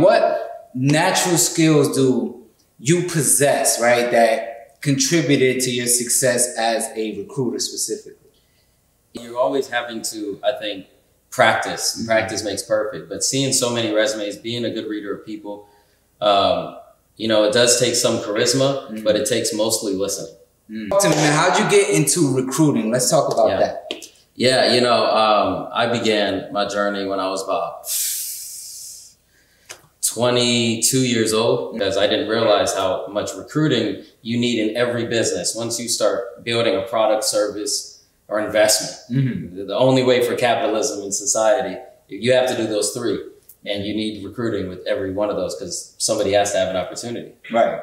What natural skills do you possess, right, that contributed to your success as a recruiter specifically? You're always having to, I think, practice. Mm-hmm. Practice makes perfect. But seeing so many resumes, being a good reader of people, um, you know, it does take some charisma, mm-hmm. but it takes mostly listening. Mm. Talk to me, man. How'd you get into recruiting? Let's talk about yeah. that. Yeah, you know, um, I began my journey when I was about 22 years old because I didn't realize how much recruiting you need in every business. Once you start building a product, service, or investment, mm-hmm. the only way for capitalism in society, you have to do those three. And you need recruiting with every one of those because somebody has to have an opportunity. Right.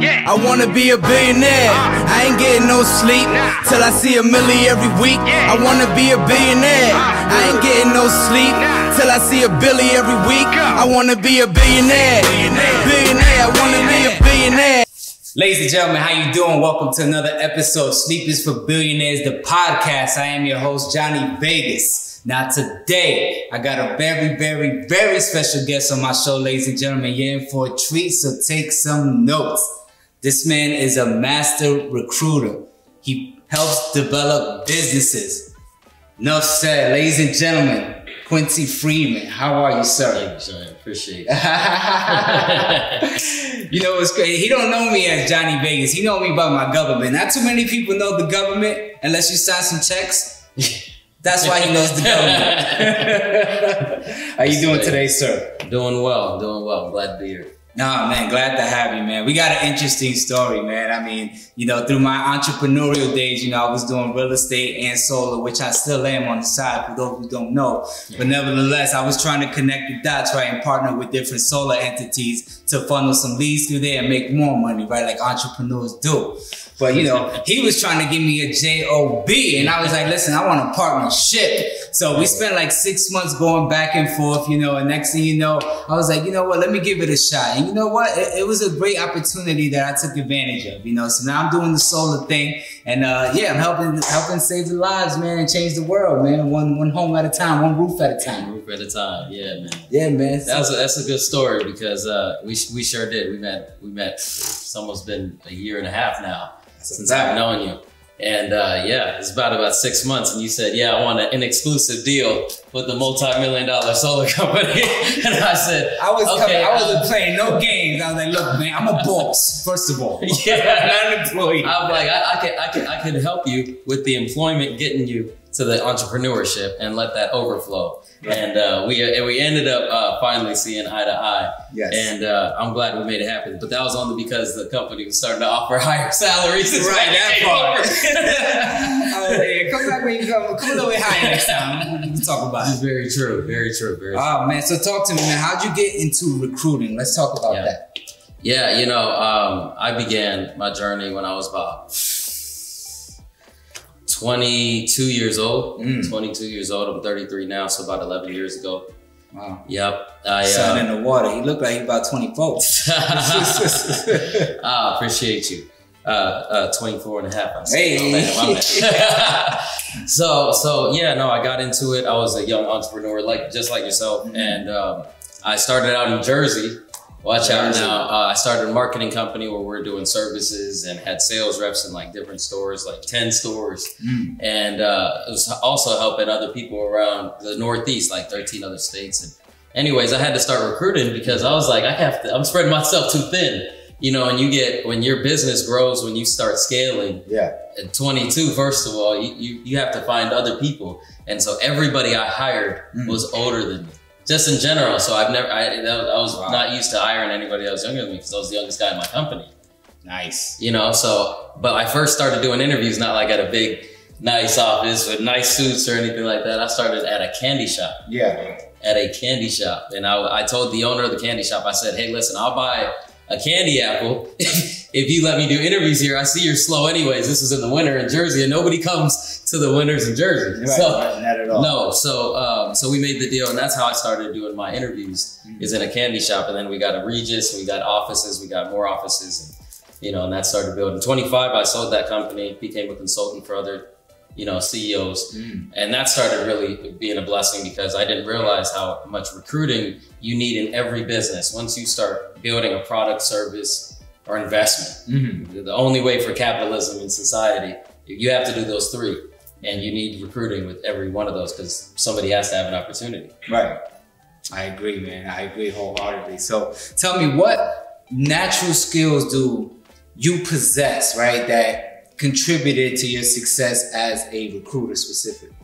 Yeah. I wanna be a billionaire. I ain't getting no sleep till I see a milli every week. I wanna be a billionaire. I ain't getting no sleep till I see a billy every week. I wanna be a billionaire. Billionaire. I wanna be a billionaire. Ladies and gentlemen, how you doing? Welcome to another episode of Sleep is for Billionaires, the podcast. I am your host, Johnny Vegas. Now today, I got a very, very, very special guest on my show, ladies and gentlemen. You're in for a treat, so take some notes. This man is a master recruiter. He helps develop businesses. Enough said, ladies and gentlemen, Quincy Freeman. How are you, sir? Thank you, sir. Appreciate it. you know what's great? He don't know me as Johnny Vegas. He know me by my government. Not too many people know the government unless you sign some checks. That's why he knows the government. How you doing today, sir? Doing well. Doing well. Glad to be here. Nah, man, glad to have you, man. We got an interesting story, man. I mean, you know, through my entrepreneurial days, you know, I was doing real estate and solar, which I still am on the side for those who don't know. Yeah. But nevertheless, I was trying to connect the dots, right, and partner with different solar entities to funnel some leads through there and make more money, right, like entrepreneurs do. But you know, he was trying to give me a job, and I was like, "Listen, I want a partnership." So we spent like six months going back and forth, you know. And next thing you know, I was like, "You know what? Let me give it a shot." And you know what? It, it was a great opportunity that I took advantage of. You know, so now I'm doing the solar thing, and uh, yeah, I'm helping helping save the lives, man, and change the world, man. One one home at a time, one roof at a time. One roof at a time. Yeah, man. Yeah, man. That's a, that's a good story because uh, we we sure did. We met we met. It's almost been a year and a half now since I've known you. And uh, yeah, it's about about six months, and you said, "Yeah, I want an exclusive deal with the multi-million dollar solar company." and I said, "I was okay, coming, I wasn't playing no games. I was like, look, man, I'm a boss. First of all, yeah, not an employee. I'm like, I, I can, I can, I can help you with the employment, getting you to the entrepreneurship, and let that overflow." And uh, we and we ended up uh, finally seeing eye to eye. Yes. And uh, I'm glad we made it happen. But that was only because the company was starting to offer higher salaries. Right, that part. I come back when you come. Come a little bit higher next time. We can talk about it. Very true. Very true. Very. Oh man, so talk to me, man. How'd you get into recruiting? Let's talk about yeah. that. Yeah, you know, um, I began my journey when I was about 22 years old. Mm. 22 years old. I'm 33 now, so about 11 years ago. Wow. Yep. I, Sun uh, in the water. He looked like he about 24. I appreciate you. Uh, uh, 24 and a half. I'm hey. so, so yeah, no, I got into it. I was a young entrepreneur, like, just like yourself. Mm-hmm. And, um, I started out in Jersey Watch out now. Uh, I started a marketing company where we're doing services and had sales reps in like different stores, like 10 stores. Mm. And uh, it was also helping other people around the Northeast, like 13 other states. And anyways, I had to start recruiting because I was like, I have to, I'm spreading myself too thin. You know, and you get, when your business grows, when you start scaling, yeah. at 22, first of all, you, you, you have to find other people. And so everybody I hired mm. was older than me just in general. So I've never, I, I was wow. not used to hiring anybody that was younger than me because I was the youngest guy in my company. Nice. You know, so, but I first started doing interviews, not like at a big, nice office with nice suits or anything like that. I started at a candy shop. Yeah. At a candy shop. And I, I told the owner of the candy shop, I said, hey, listen, I'll buy a candy apple if you let me do interviews here. I see you're slow anyways. This is in the winter in Jersey and nobody comes to the winters in Jersey. Right, so, right, not at all. No. So, um, so we made the deal and that's how I started doing my interviews mm-hmm. is in a candy shop. And then we got a Regus, we got offices, we got more offices and, you know, and that started building. 25, I sold that company, became a consultant for other you know, CEOs. Mm. And that started really being a blessing because I didn't realize how much recruiting you need in every business. Once you start building a product, service, or investment, mm-hmm. the only way for capitalism in society, you have to do those three. And you need recruiting with every one of those because somebody has to have an opportunity. Right. I agree, man. I agree wholeheartedly. So tell me, what natural skills do you possess, right, that contributed to your success as a recruiter specifically?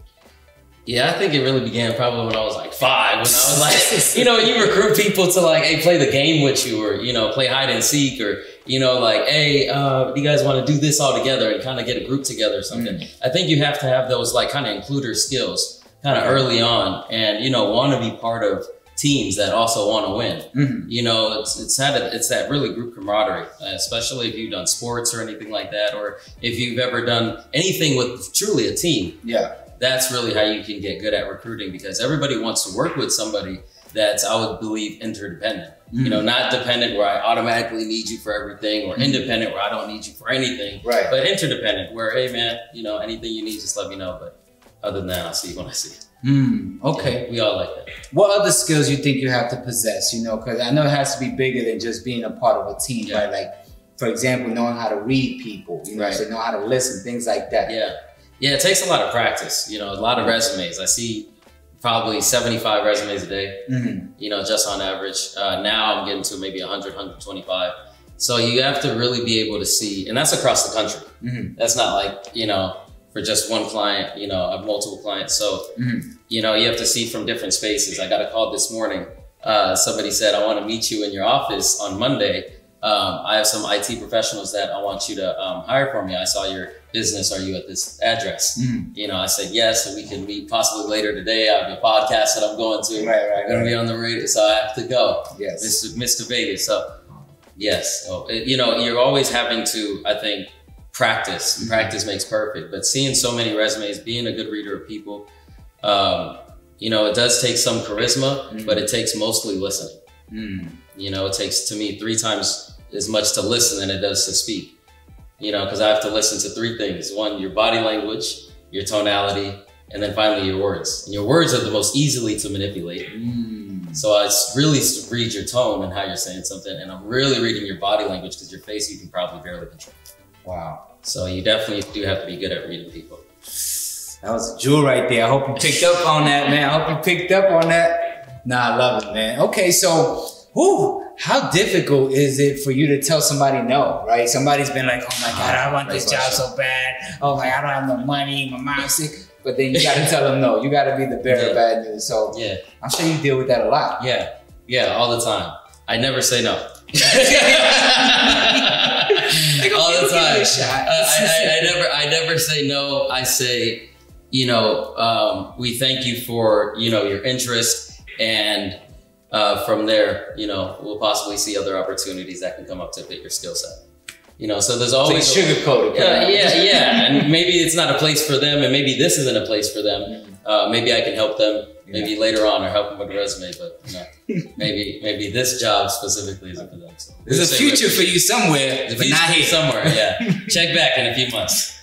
Yeah, I think it really began probably when I was like five. When I was like, you know, you recruit people to like, hey, play the game with you, or you know, play hide and seek, or you know, like, hey, uh, do you guys want to do this all together and kind of get a group together or something? Mm. I think you have to have those like kind of includer skills kind of early on, and you know, want to be part of teams that also want to win. Mm-hmm. You know, it's it's had a, it's that really group camaraderie, especially if you've done sports or anything like that, or if you've ever done anything with truly a team. Yeah, that's really how you can get good at recruiting because everybody wants to work with somebody that's I would believe interdependent. Mm-hmm. You know, mm-hmm. not dependent where I automatically need you for everything, or mm-hmm. independent where I don't need you for anything. Right. But interdependent where, hey man, you know, anything you need, just let me know. But other than that, I'll see you when I see you. Mm, okay. Yeah, we all like that. What other skills you think you have to possess? You know, because I know it has to be bigger than just being a part of a team, yeah. right? Like, for example, knowing how to read people, you know, right. so know how to listen, things like that. Yeah. Yeah, it takes a lot of practice, you know, a lot of resumes. I see probably 75 resumes a day, mm-hmm. you know, just on average. Uh, now I'm getting to maybe 100, 125. So you have to really be able to see, and that's across the country. Mm-hmm. That's not like, you know, for just one client, you know, I have multiple clients. So, mm-hmm. you know, you have to see from different spaces. I got a call this morning. Uh, somebody said, I want to meet you in your office on Monday. Um, I have some IT professionals that I want you to um, hire for me. I saw your business. Are you at this address? Mm-hmm. You know, I said yes, and we can meet possibly later today. I have a podcast that I'm going to. Right, right. I'm going right. to be on the radio, so I have to go. Yes, Mr. Mr. Vegas. So, yes, so, you know, you're always having to, I think, practice. Mm-hmm. Practice makes perfect. But seeing so many resumes, being a good reader of people, um, you know, it does take some charisma, mm-hmm. but it takes mostly listening. Mm. You know, it takes to me three times as much to listen than it does to speak. You know, because I have to listen to three things: one, your body language, your tonality, and then finally your words. And your words are the most easily to manipulate. Mm. So I really read your tone and how you're saying something, and I'm really reading your body language because your face you can probably barely control. Wow. So you definitely do have to be good at reading people. That was a jewel right there. I hope you picked up on that, man. I hope you picked up on that. Nah, I love it, man. Okay, so whoo, how difficult is it for you to tell somebody no, right? Somebody's been like, oh my God, I want this job so bad. Oh my, I don't have no money. My mom's sick. But then you got to tell them no. You got to be the bearer yeah. of bad news. So yeah, I'm sure you deal with that a lot. Yeah, yeah, all the time. I never say no. all the time. Uh, I, I, I, never, I never say no. I say, you know, um, we thank you for you know your interest, and uh, from there, you know, we'll possibly see other opportunities that can come up to fit your skill set. You know, so there's always so sugarcoated. Yeah, yeah, yeah. and maybe it's not a place for them, and maybe this isn't a place for them. Mm-hmm. Uh, maybe I can help them maybe later on or help them with a resume, but you know, maybe maybe this job specifically isn't for them. So There's a future for you somewhere, but not here. Somewhere, yeah. Check back in a few months.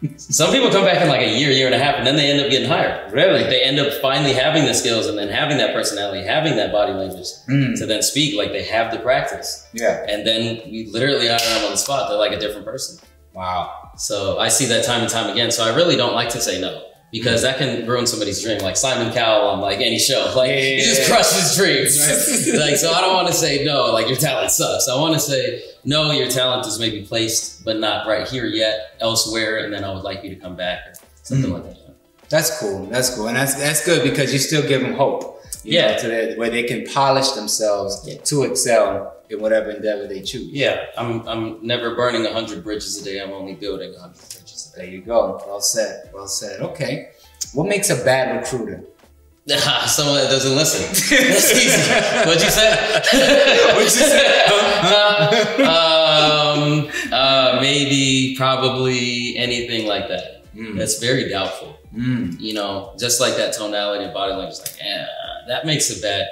Some people come back in like a year, year and a half, and then they end up getting hired. Really? Like they end up finally having the skills and then having that personality, having that body language mm. to then speak. Like they have the practice. Yeah. And then we literally hire them on the spot. They're like a different person. Wow. So I see that time and time again. So I really don't like to say no because that can ruin somebody's dream. Like Simon Cowell on like any show, like yeah, he just crushes dreams. Right? like so, I don't want to say no. Like your talent sucks. I want to say no. Your talent is maybe placed, but not right here yet, elsewhere, and then I would like you to come back or something mm like that. That's cool. That's cool, and that's that's good because you still give them hope. yeah, know, to where they can polish themselves yeah. to excel in whatever endeavor they choose. Yeah, I'm I'm never burning hundred bridges a day. I'm only building hundred There you go. Well said. Well said. Okay. What makes a bad recruiter? Someone that doesn't listen. That's easy. What'd you say? What'd you say? um, uh, maybe, probably, anything like that. Mm. That's very doubtful. Mm. You know, just like that tonality and body language, like, yeah, that makes a bad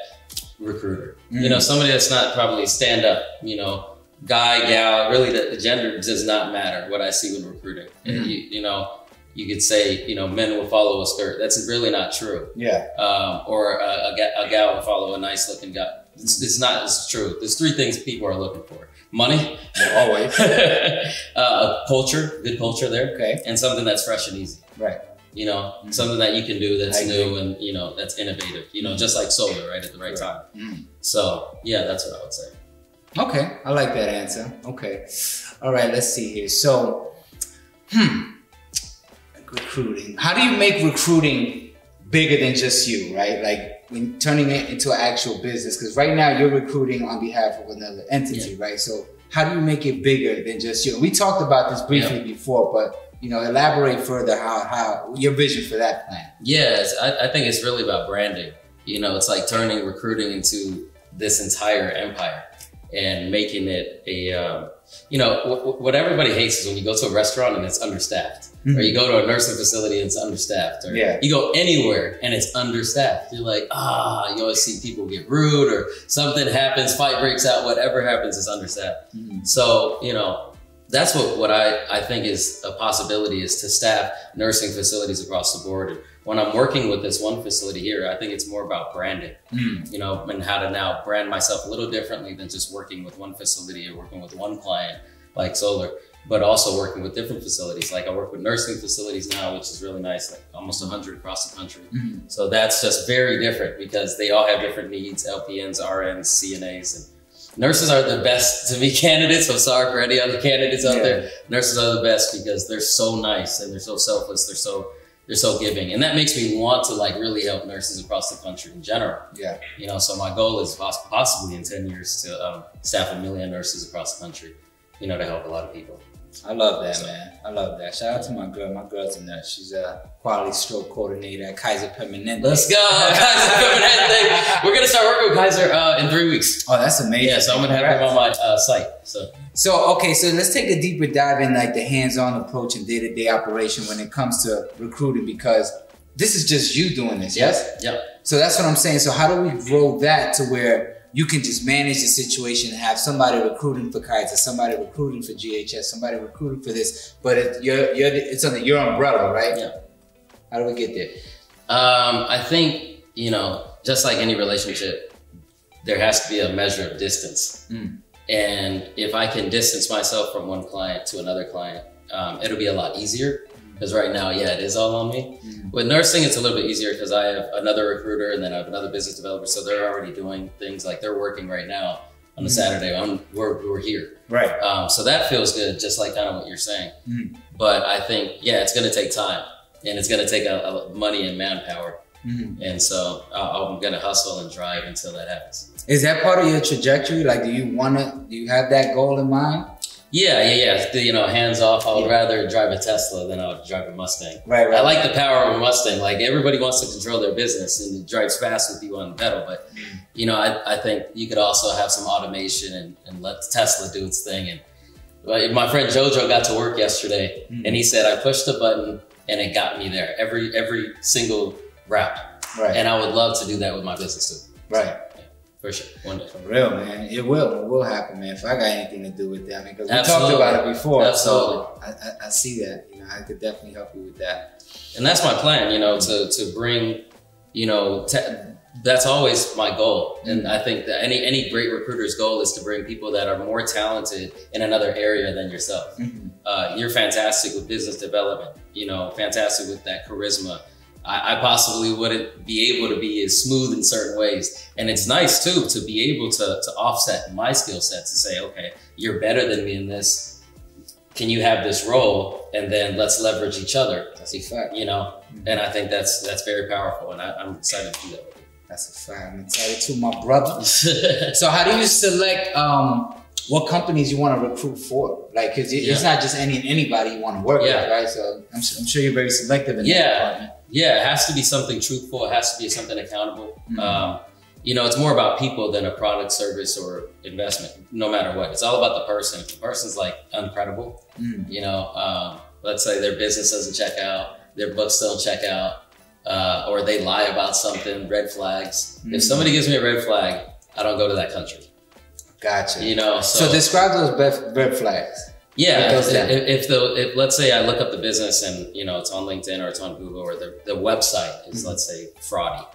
recruiter. Mm. You know, somebody that's not probably stand up, you know, guy, gal, really the, the gender does not matter what I see when recruiting. Mm. You, you, know, you could say, you know, men will follow a skirt. That's really not true. Yeah. Um, or a, a, ga- a gal will follow a nice looking guy. It's, it's not. It's true. There's three things people are looking for: money, Always. uh, a culture, good culture there, Okay. and something that's fresh and easy. Right. You know, something that you can do that's new and you know that's innovative. You know, just like solar, right at the right time. Mm. So yeah, that's what I would say. Okay, I like that answer. Okay. All right, let's see here. So, hmm, recruiting. How do you make recruiting bigger than just you, right? Like when turning it into an actual business, because right now you're recruiting on behalf of another entity, right? So, how do you make it bigger than just you? We talked about this briefly before, but you know, elaborate further how how your vision for that plan. Yes, I, I think it's really about branding. You know, it's like turning recruiting into this entire empire and making it a, um, you know, what, what everybody hates is when you go to a restaurant and it's understaffed, or you go to a nursing facility and it's understaffed, or Yeah. you go anywhere and it's understaffed. You're like, ah, you always see people get rude or something happens, fight breaks out, whatever happens is understaffed. Mhm. So, you know, that's what, what I, I think is a possibility is to staff nursing facilities across the board. And when I'm working with this one facility here, I think it's more about branding, Mm. you know, and how to now brand myself a little differently than just working with one facility or working with one client like Solar, but also working with different facilities. Like I work with nursing facilities now, which is really nice, like almost 100 across the country. Mhm. So that's just very different because they all have different needs LPNs, RNs, CNAs, and nurses are the best to be candidates. I'm sorry for any other candidates out Yeah. there. Nurses are the best because they're so nice and they're so selfless. They're so they're so giving, and that makes me want to like really help nurses across the country in general. Yeah. You know, so my goal is possibly in 10 years to um, staff a million nurses across the country. You know, to help a lot of people. I love that, man. I love that. Shout out to my girl. My girl's a nurse. She's a quality stroke coordinator at Kaiser Permanente. Let's go, Kaiser Permanente. We're gonna start working with Kaiser uh, in three weeks. Oh, that's amazing. Yeah, so I'm gonna have them on my uh, site. So So okay, so let's take a deeper dive in like the hands-on approach and day-to-day operation when it comes to recruiting because this is just you doing this, yes? Yep. So that's what I'm saying. So how do we grow that to where you can just manage the situation and have somebody recruiting for Kaiser, somebody recruiting for GHS, somebody recruiting for this, but it, you're, you're, it's under your umbrella, right? Yeah. How do we get there? Um, I think, you know, just like any relationship, there has to be a measure of distance. Mm. And if I can distance myself from one client to another client, um, it'll be a lot easier. Because right now, yeah, it is all on me. Mm. With nursing, it's a little bit easier because I have another recruiter and then I have another business developer. So they're already doing things like they're working right now on a Mhm. Saturday. I'm, we're, we're here. Right. Um, so that feels good, just like kind of what you're saying. Mm. But I think, yeah, it's going to take time and it's going to take a, a money and manpower. Mhm. And so uh, I'm going to hustle and drive until that happens. Is that part of your trajectory? Like, do you want to? Do you have that goal in mind? Yeah, yeah, yeah. The, you know, hands off. I would rather drive a Tesla than I would drive a Mustang. Right. Right. I like the power of a Mustang. Like everybody wants to control their business and it drives fast with you on the pedal. But you know, I, I think you could also have some automation and, and let the Tesla do its thing. And like, my friend Jojo got to work yesterday Mhm. and he said I pushed the button and it got me there every every single route. Right. And I would love to do that with my business too. right. For sure. One day. For real, man. It will. It will happen, man. If I got anything to do with that, I mean, because we talked about it before. Absolutely. So I, I, I see that. You know, I could definitely help you with that. and that's my plan you know to to bring you know te- that's always my goal and i think that any any great recruiter's goal is to bring people that are more talented in another area than yourself Mhm. uh, you're fantastic with business development you know fantastic with that charisma I, I possibly wouldn't be able to be as smooth in certain ways and it's nice too to be able to to offset my skill set to say okay you're better than me in this can you have this role and then let's leverage each other That's a fact. you know and i think that's that's very powerful and I, i'm excited to do that That's a fact. I'm excited too, my brother. So, how do you select um, what companies you want to recruit for? Like, because it's Yeah. not just any anybody you want to work Yeah. with, right? So, I'm, I'm sure you're very selective in that. Yeah. Yeah it has to be something truthful it has to be something accountable Mhm. um, you know it's more about people than a product service or investment no matter what it's all about the person if the person's like uncredible Mm. you know um, let's say their business doesn't check out their books don't check out uh, or they lie about something red flags Mhm. if somebody gives me a red flag i don't go to that country Gotcha. you know so, describe those red flags. Yeah, It if, if, the if let's say I look up the business and you know it's on LinkedIn or it's on Google or the, the website is Mhm. let's say fraudy,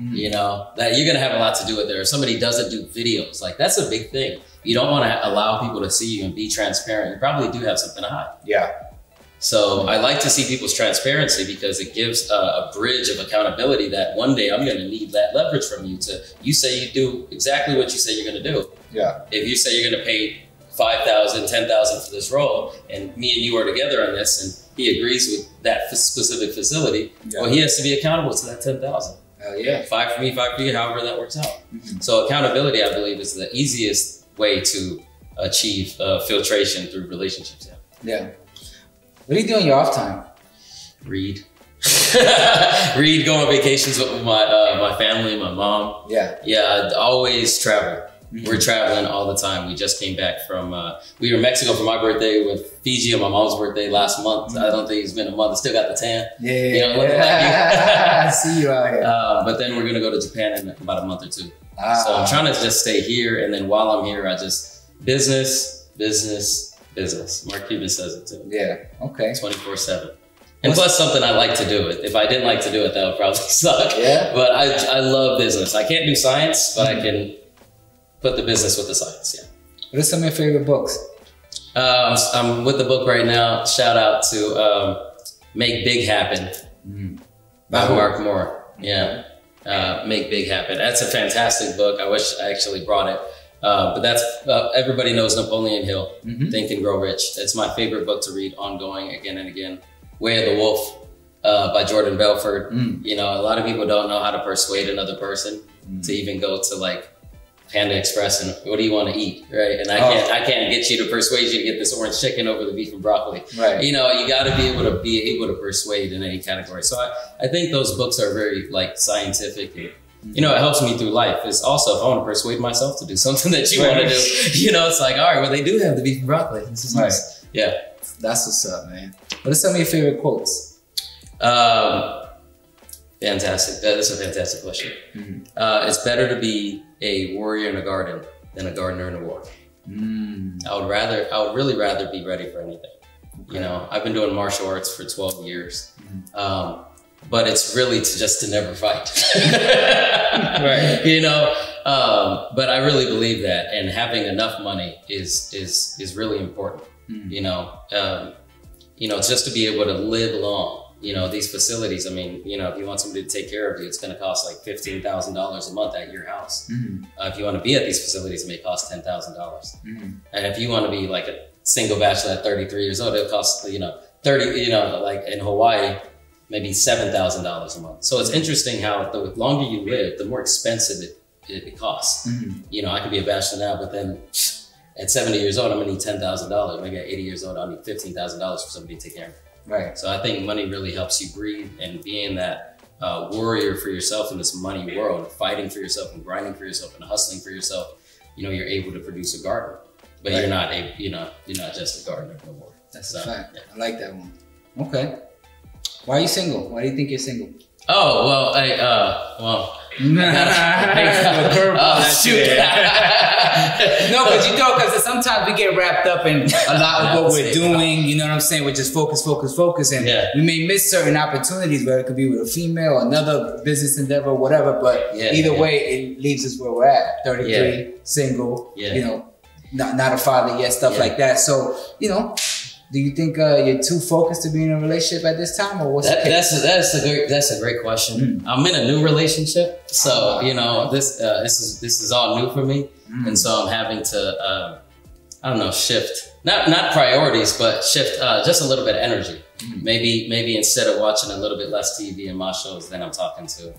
Mhm. you know that you're gonna have a lot to do with there. If somebody doesn't do videos, like that's a big thing. You don't want to allow people to see you and be transparent. You probably do have something to hide. Yeah. So I like to see people's transparency because it gives a, a bridge of accountability that one day I'm going to need that leverage from you to you say you do exactly what you say you're going to do. Yeah. If you say you're going to pay 5,000, 10,000 for this role and me and you are together on this and he agrees with that f- specific facility, Yeah. well, he has to be accountable to that 10,000. Hell yeah. Five for me, five for you, however that works out. Mhm. So accountability, I believe, is the easiest way to achieve uh, filtration through relationships. Yeah. Yeah. What do you do in your off time? read read go on vacations with my uh, my family my mom Yeah. yeah i always travel. We're traveling all the time we just came back from uh, we were in mexico for my birthday with fiji on my mom's birthday last month i don't think it's been a month i still got the tan Yeah. You know, like I see you out here. uh, but then we're gonna go to japan in about a month or two Ah. so i'm trying to just stay here and then while i'm here i just business business business mark cuban says it too Yeah. Okay. 24 7 and plus something i like to do it if i didn't like to do it that would probably suck Yeah. but I, I love business. I can't do science, but I can put the business with the science. Yeah. What are some of your favorite books? Um, I'm with the book right now. Shout out to um, Make Big Happen by who? Mark Moore. Yeah. Uh, Make Big Happen. That's a fantastic book. I wish I actually brought it. Uh, but that's uh, everybody knows Napoleon Hill. Mhm. Think and Grow Rich. It's my favorite book to read ongoing again and again. Way of the Wolf uh, by Jordan Belfort. Mm. You know, a lot of people don't know how to persuade another person Mm. to even go to like Panda Express and what do you want to eat, right? And I Oh. can't, I can't get you to persuade you to get this orange chicken over the beef and broccoli. Right. You know, you got to be able to be able to persuade in any category. So I, I think those books are very like scientific and. You know, it helps me through life. It's also if I want to persuade myself to do something that you Right. want to do, you know, it's like, all right, well, they do have the beef and broccoli. This is Right. nice. Yeah. That's what's up, man. What are some of your favorite quotes? Um, fantastic. That is a fantastic question. Mhm. Uh, it's better to be a warrior in a garden than a gardener in a war. Mm. I would rather, I would really rather be ready for anything. You know, I've been doing martial arts for 12 years. Mhm. Um, but it's really to just to never fight. Right. You know, um, but I really believe that and having enough money is, is, is really important. Mm. You know, um, you know, just to be able to live long. You know, these facilities, I mean, you know, if you want somebody to take care of you, it's going to cost like $15,000 a month at your house. Mm. Uh, if you want to be at these facilities, it may cost $10,000. Mm. And if you want to be like a single bachelor at 33 years old, it'll cost, you know, 30, you know, like in Hawaii, maybe $7,000 a month. So it's interesting how the longer you live, the more expensive it, it, it costs. Mm. You know, I could be a bachelor now, but then at 70 years old, I'm gonna need $10,000. Maybe at 80 years old, I'll need $15,000 for somebody to take care of me. Right. So I think money really helps you breathe and being that uh, warrior for yourself in this money world, fighting for yourself and grinding for yourself and hustling for yourself, you know, you're able to produce a garden. But Right. you're not a, you know, you're not just a gardener no more. That's So, a fact. yeah. I like that one. Okay. Why are you single? Why do you think you're single? Oh well, I uh, well, A curveball oh, shoot. no, because you know, because sometimes we get wrapped up in a lot of what we're doing. You know what I'm saying? We're just focus, focus, focus, and Yeah. we may miss certain opportunities. Whether it could be with a female, another business endeavor, whatever. But Yeah, either yeah. way, it leaves us where we're at. 33, single. Yeah. You know, not not a father yet, stuff like that. So you know. Do you think uh, you're too focused to be in a relationship at this time, or what's That, that's a, that's a great that's a great question. I'm in a new relationship, so you know this uh, this is this is all new for me, Mm. and so I'm having to um, I don't know shift not not priorities, but shift uh, just a little bit of energy. Mm. Maybe maybe instead of watching a little bit less TV and my shows, then I'm talking to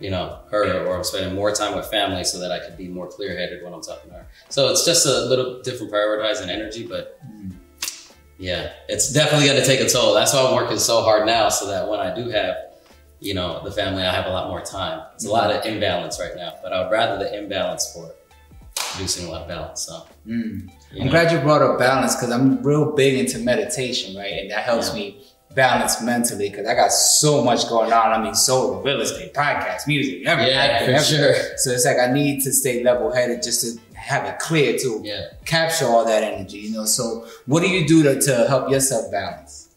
you know her, or I'm spending more time with family so that I could be more clear headed when I'm talking to her. So it's just a little different prioritizing energy, but Mm. Yeah, it's definitely going to take a toll. That's why I'm working so hard now, so that when I do have, you know, the family, I have a lot more time. It's a lot of imbalance right now, but I would rather the imbalance for producing a lot of balance. So, Mm. I'm know. glad you brought up balance because I'm real big into meditation, right? And that helps Yeah. me balance mentally because I got so much going on. I mean, solo, real estate, podcast, music, everything. Yeah, everything, for sure. So it's like I need to stay level headed just to have it clear to Yeah. capture all that energy. You know, so what do you do to, to help yourself balance?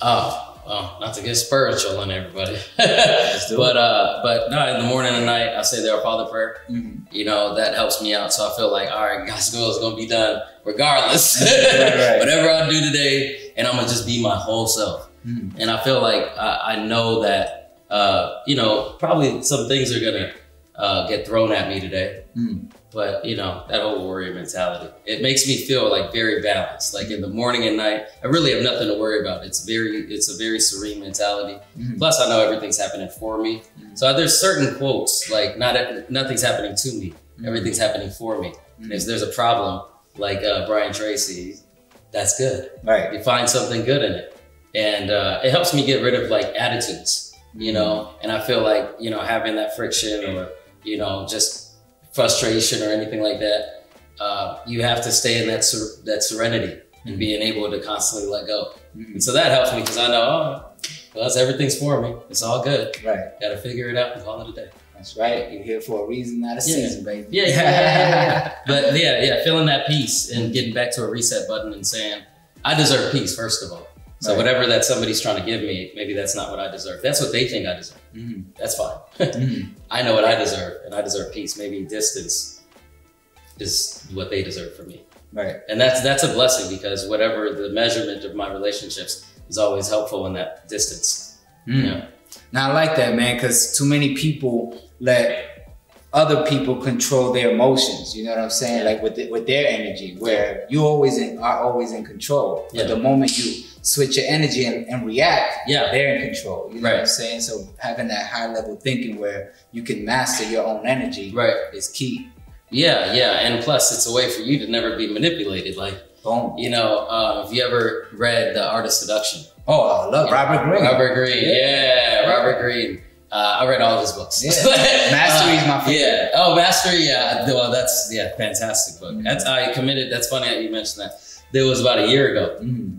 Oh, oh, not to get spiritual on everybody. but uh, but no, in the morning and night, I say the Our Father prayer. Mhm. You know, that helps me out. So I feel like, all right, God's will is gonna be done regardless. Right, right. Whatever I do today, and I'm gonna just be my whole self. Mhm. And I feel like I, I know that uh, you know, probably some things are gonna uh, get thrown at me today. Mm. But you know, that whole warrior mentality. It makes me feel like very balanced. Like in the morning and night, I really have nothing to worry about. It's very it's a very serene mentality. Mhm. Plus I know everything's happening for me. Mhm. So there's certain quotes, like not nothing's happening to me. Mhm. Everything's happening for me. If there's a problem, like uh, Brian Tracy, that's good. Right. You find something good in it. And uh, it helps me get rid of like attitudes, you know, and I feel like, you know, having that friction or, you know, just frustration or anything like that, uh, you have to stay in that, ser- that serenity and being able to constantly let go. Mhm. And so that helps me because I know, oh, well, that's everything's for me. It's all good. Right. Got to figure it out and call it a day. That's right. You're here for a reason, not a Yeah. season, baby. Yeah, yeah, yeah, yeah, yeah. But yeah, yeah, feeling that peace and getting back to a reset button and saying, I deserve peace, first of all. So Right. whatever that somebody's trying to give me, maybe that's not what I deserve. That's what they think I deserve. Mhm. That's fine. Mhm. I know what I deserve, and I deserve peace. Maybe distance is what they deserve from me. Right. And that's that's a blessing because whatever the measurement of my relationships is always helpful in that distance. Mm. Yeah. Now I like that, man, because too many people let other people control their emotions. You know what I'm saying? Like with the, with their energy, where you always in, are always in control. Yeah. The moment you switch your energy and, and react, Yeah. they're in control. You know what I'm saying? So having that high level thinking where you can master your own energy Right. is key. Yeah, yeah. And plus it's a way for you to never be manipulated. Like, Boom. you know, uh, have you ever read The Art of Seduction? Oh, I love Robert Greene. Robert Greene, yeah, Yeah. Robert Greene. Uh, I read all of his books. Yeah. Mastery is my favorite. Yeah. Oh, Mastery. Yeah. Well, that's yeah, fantastic book. That's I committed. That's funny that you mentioned that. That was about a year ago. Mhm.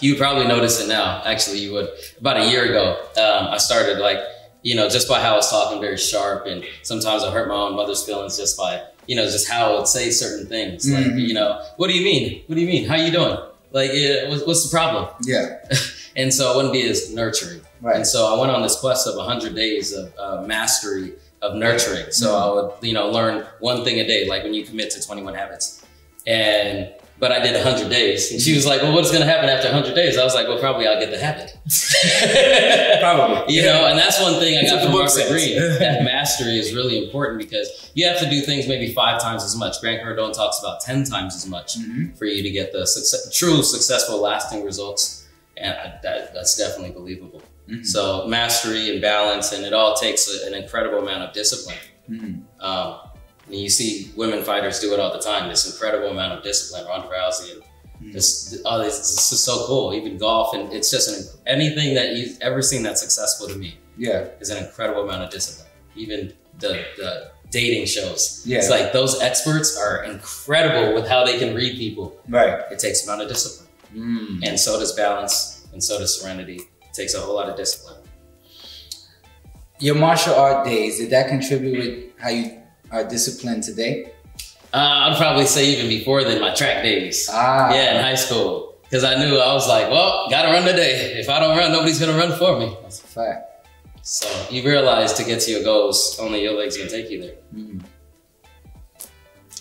You probably notice it now. Actually, you would. About a year ago, um, I started like you know just by how I was talking, very sharp, and sometimes I hurt my own mother's feelings just by you know just how I would say certain things. Like Mhm. you know, what do you mean? What do you mean? How you doing? Like, what's, what's the problem? Yeah. And so I wouldn't be as nurturing. Right. And so I went on this quest of 100 days of uh, mastery of nurturing. So I would, you know, learn one thing a day, like when you commit to 21 habits. And, but I did 100 days. And she was like, well, what's going to happen after 100 days? I was like, well, probably I'll get the habit. Probably. You know, and that's one thing I got from Robert says. That mastery is really important because you have to do things maybe five times as much. Grant Cardone talks about 10 times as much Mhm. for you to get the success, true successful lasting results. And I- that, that's definitely believable. Mhm. So mastery and balance, and it all takes a, an incredible amount of discipline. Mhm. Um, and you see women fighters do it all the time. This incredible amount of discipline. Ronda Rousey and this, oh, this, this is so cool. Even golf, and it's just an, anything that you've ever seen that's successful to me Yeah. is an incredible amount of discipline. Even the the dating shows. Yeah. It's like those experts are incredible with how they can read people. Right. It takes amount of discipline. Mm. And so does balance, and so does serenity. It takes a whole lot of discipline. Your martial art days, did that contribute with how you are disciplined today? Uh, I'd probably say even before then, my track days. Ah. Yeah, in high school. Because I knew I was like, well, gotta run today. If I don't run, nobody's gonna run for me. That's a fact. So you realize to get to your goals, only your legs can take you there. Mm.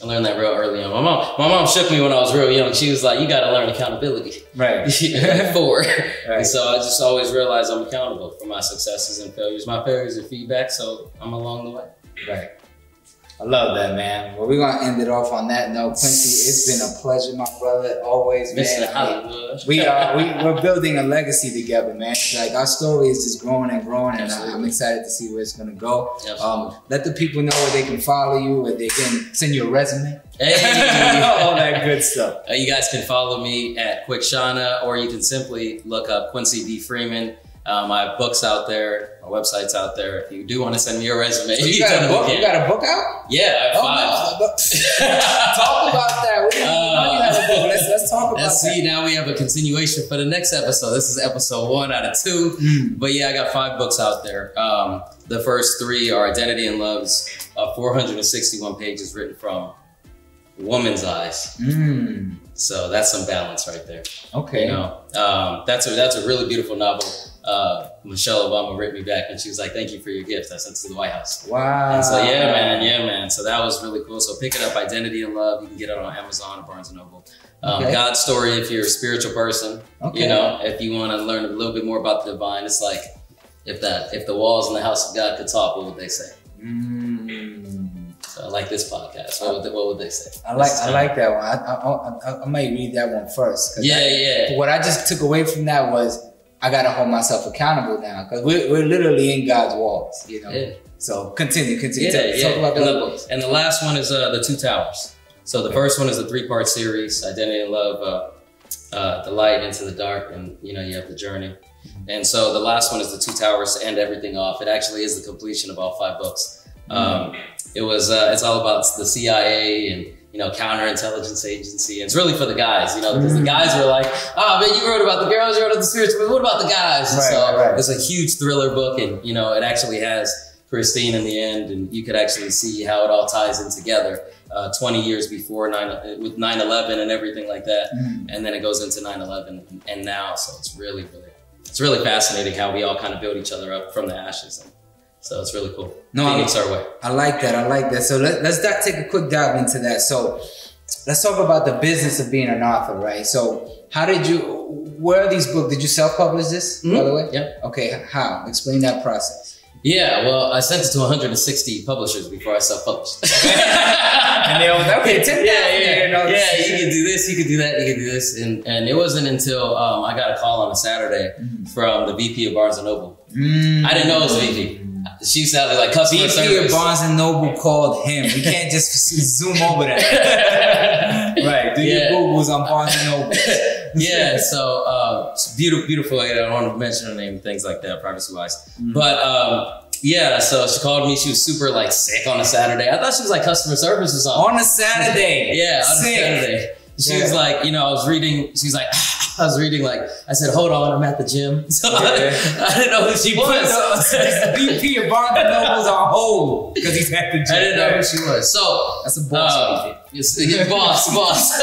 I learned that real early on. My mom, my mom shook me when I was real young. She was like, "You got to learn accountability." Right. Four, Right. and so I just always realized I'm accountable for my successes and failures. My failures are feedback, so I'm along the way. Right. I love that, man. Well, we're gonna end it off on that note. Quincy, it's been a pleasure, my brother. Always, man. Hollywood. We are we, we're building a legacy together, man. Like our story is just growing and growing, and I- I'm excited to see where it's gonna go. Um, let the people know where they can follow you, where they can send you a resume, Hey. all that good stuff. Uh, you guys can follow me at Quickshana, or you can simply look up Quincy D. Freeman. Uh, my book's out there, my website's out there. If you do want to send me your resume, You you got a book? You got a book out? yeah, I have Oh, five. no, talk about that. We know you had a book. Let's let's talk about Let's that. see. Now we have a continuation for the next episode. This is episode one out of two. Mm. But yeah, I got five books out there. Um, the first three are Identity and Loves, uh, 461 pages written from woman's eyes. Mm. So that's some balance right there. Okay. You know, um, that's a that's a really beautiful novel. Uh, Michelle Obama wrote me back and she was like, "Thank you for your gift." I sent to the White House. Wow. And so yeah, man, yeah, man. So that was really cool. So pick it up, Identity and Love. You can get it on Amazon or Barnes and Noble. Um, Okay. God's story, if you're a spiritual person, Okay. you know, if you want to learn a little bit more about the divine, it's like if that if the walls in the house of God could talk, what would they say? Mm. So I like this podcast. What would they, what would they say? I like I like that one. I, I, I, I might read that one first. Yeah, I- yeah. What I just took away from that was I gotta hold myself accountable now because we're, we're literally in God's walls, you know. Yeah. So continue, continue. Yeah, Talk- yeah. Talk about the and, books. and the last one is uh, the Two Towers. So the first one is a three part series: Identity and Love, uh, uh, the light into the dark, and you know you have the journey. And so the last one is the Two Towers to end everything off. It actually is the completion of all five books. Um, it was uh, it's all about the CIA and you know counterintelligence agency. And it's really for the guys, you know, because the guys were like, "Oh man, you wrote about the girls, you wrote about the spirits, but what about the guys?" And Right, so right, right. it's a huge thriller book, and you know it actually has Christine in the end, and you could actually see how it all ties in together. Uh, 20 years before 9 with 9/11 and everything like that, Mm. and then it goes into 9/11 and, and now. So it's really, really, it's really fascinating how we all kind of build each other up from the ashes. And so it's really cool. No, I- Phoenix our way. I like that. I like that. So let, let's take a quick dive into that. So let's talk about the business of being an author, right? So how did you? Where are these books? Did you self-publish this, by Mhm. the way? yeah. Okay. How? Explain that process. Yeah, well, I sent it to 160 publishers before I self-published. And they was okay. Tip yeah, that, yeah, you know. yeah. You can do this, you can do that, you can do this, and and it wasn't until um, I got a call on a Saturday from the VP of Barnes and Noble. Mm. I didn't know it was VP. She sounded like customer VP service. of Barnes and Noble called him. We can't just zoom over that. right. Do Yeah. your Googles on Barnes and Noble. yeah, so uh, it's beautiful, beautiful. I don't want to mention her name, things like that, privacy wise. Mm-hmm. But um, yeah, so she called me. She was super like sick on a Saturday. I thought she was like customer service or something. On a Saturday. Yeah, on a Sick. Saturday. She was like, you know, I was reading. She's like, I was reading like, I said, hold on, I'm at the gym. So I, Yeah. I didn't know who she was. the VP of Barnes and Noble's on hold because he's at the gym. I didn't know who she was. So That's a boss. Uh, it's, it's boss, boss,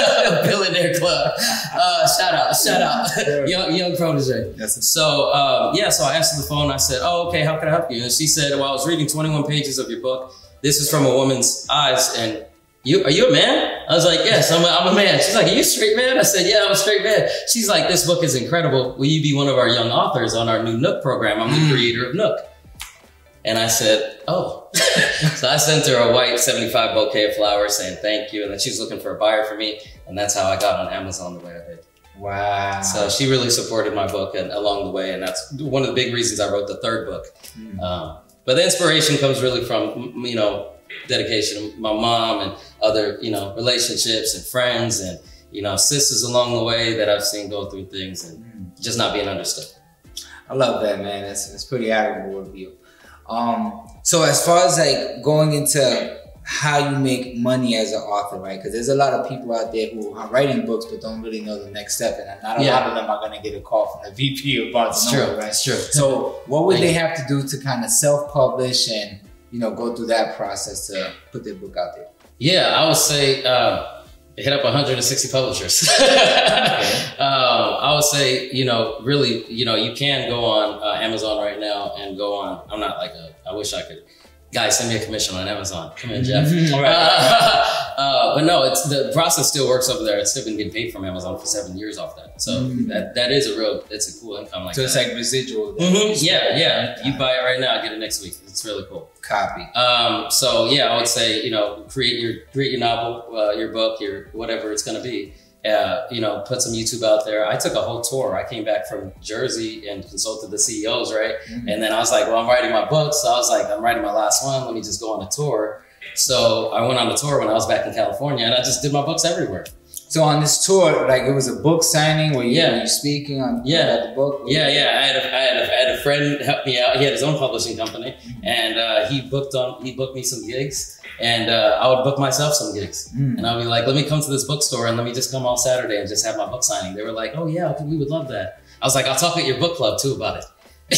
billionaire club. Uh, shout out, shout out, young young protege. A- So um, yeah, so I answered the phone. I said, "Oh, okay, how can I help you?" And she said, "Well, I was reading 21 pages of your book. This is from a woman's eyes, and you are you a man?" I was like, "Yes, I'm a, I'm a man." She's like, "Are you a straight man?" I said, "Yeah, I'm a straight man." She's like, "This book is incredible. Will you be one of our young authors on our new Nook program? I'm the Mm. creator of Nook." And I said, "Oh." so I sent her a white 75 bouquet of flowers saying thank you, and then she was looking for a buyer for me, and that's how I got on Amazon the way I did. Wow. So she really supported my book and along the way, and that's one of the big reasons I wrote the third book. Mm. Um, but the inspiration comes really from you know dedication of my mom and other you know relationships and friends and you know sisters along the way that I've seen go through things and just not being understood. I love that, man. That's, that's pretty admirable of you. Um, so as far as like going into how you make money as an author, right? Because there's a lot of people out there who are writing books but don't really know the next step, and not a Yeah. lot of them are going to get a call from the VP of Barnes It's and true, Noble, right? it's true. So what would Thank they you. have to do to kind of self-publish and you know go through that process to put their book out there? Yeah, I would say uh, hit up 160 publishers. um, I would say, you know, really, you know, you can go on uh, Amazon right now and go on. I'm not like a. I wish I could. Guys, send me a commission on Amazon. Come in, Jeff. Right. Uh, uh, but no, it's the process still works over there. It's still been getting paid from Amazon for seven years off that. So Mm. that that is a real. It's a cool income like So it's that. like residual. Mhm. Yeah, yeah. You buy it right now, get it next week. It's really cool. copy. Um, so yeah, I would say you know create your create your novel, uh, your book, your whatever it's gonna be. Uh, you know, put some YouTube out there. I took a whole tour. I came back from Jersey and consulted the CEOs, right? Mhm. And then I was like, well, I'm writing my book, so I was like, I'm writing my last one. Let me just go on a tour. So I went on the tour when I was back in California, and I just did my books everywhere. So on this tour, like it was a book signing where you Yeah. were you speaking on Yeah. the book. Yeah, yeah. I had a, I had a, I had a friend help me out. He had his own publishing company, and uh, he booked on he booked me some gigs, and uh, I would book myself some gigs. Mm. And I'd be like, let me come to this bookstore and let me just come all Saturday and just have my book signing. They were like, oh yeah, okay, we would love that. I was like, I'll talk at your book club too about it. Oh,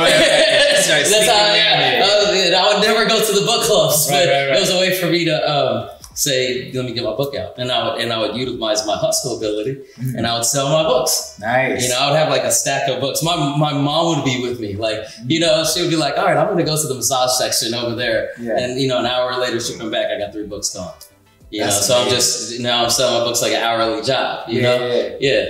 right, right, right. Sorry, That's how I, I, I would never go to the book clubs, Right, but it was a way for me to, um, say, "Let me get my book out," and I would and I would utilize my hustle ability, Mm-hmm. and I would sell my books. Nice. You know, I would have like a stack of books. My my mom would be with me. Like, you know, she would be like, "All right, I'm going to go to the massage section over there," Yeah. and you know, an hour later she'll come back. I got three books gone. You That's know, so I'm amazing. just now I'm selling my books like an hourly job. You Yeah, know, yeah. yeah.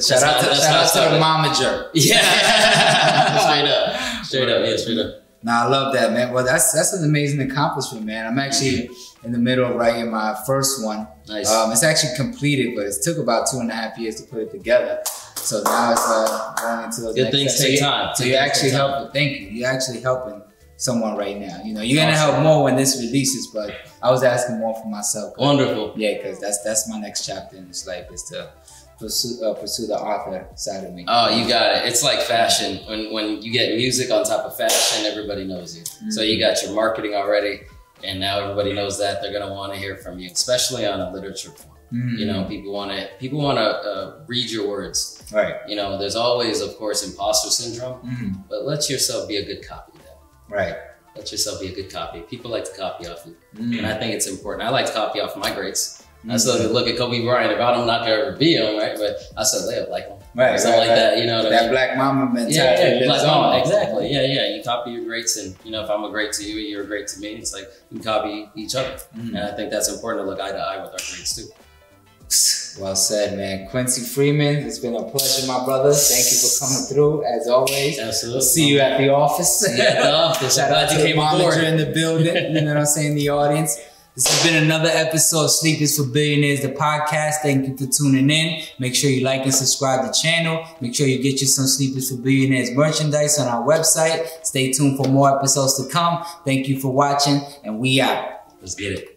Shout out to, That's shout out to the momager. Yeah, straight up, straight up, yeah, straight up. Nah, I love that, man. Well, that's that's an amazing accomplishment, man. I'm actually in the middle of writing my first one. Nice. Um, it's actually completed, but it took about two and a half years to put it together. So now it's uh, going into those Good next things steps. So take you- time. So you're actually helping. Thank you. You're actually helping someone right now. You know, you're gonna help more when this releases, but I was asking more for myself. Wonderful. Yeah, because that's that's my next chapter in this life is to pursue uh, pursue the author side of me. Oh, you got it. It's like fashion. When when you get music on top of fashion, everybody knows you. So you got your marketing already, and now everybody knows that they're gonna want to hear from you, especially on a literature form. Mhm. You know, people want to people want to uh, read your words. right, You know, there's always, of course, imposter syndrome, Mhm. but let yourself be a good copy of that. right. Let yourself be a good copy. People like to copy off you, Mhm. and I think it's important. I like to copy off my greats. I still look at Kobe Bryant. If I don't not gonna ever be him, right? But I still live like him, Right, something right, like right. that. You know what I that mean? black Mamba mentality Yeah, yeah, on. oh, exactly. Yeah, yeah. You copy your greats, and you know, if I'm a great to you, and you're a great to me. It's like we copy each other, Mhm. and I think that's important to look eye to eye with our greats too. Well said, man. Quincy Freeman, it's been a pleasure, my brother. Thank you for coming through, as always. Absolutely. We'll see you at the office. Yeah, the office. Shout out glad to you the manager in the building. You know what I'm saying? The audience. This has been another episode of Sleep Is for Billionaires, the podcast. Thank you for tuning in. Make sure you like and subscribe to the channel. Make sure you get you some Sleep Is for Billionaires merchandise on our website. Stay tuned for more episodes to come. Thank you for watching, and we out. Let's get it.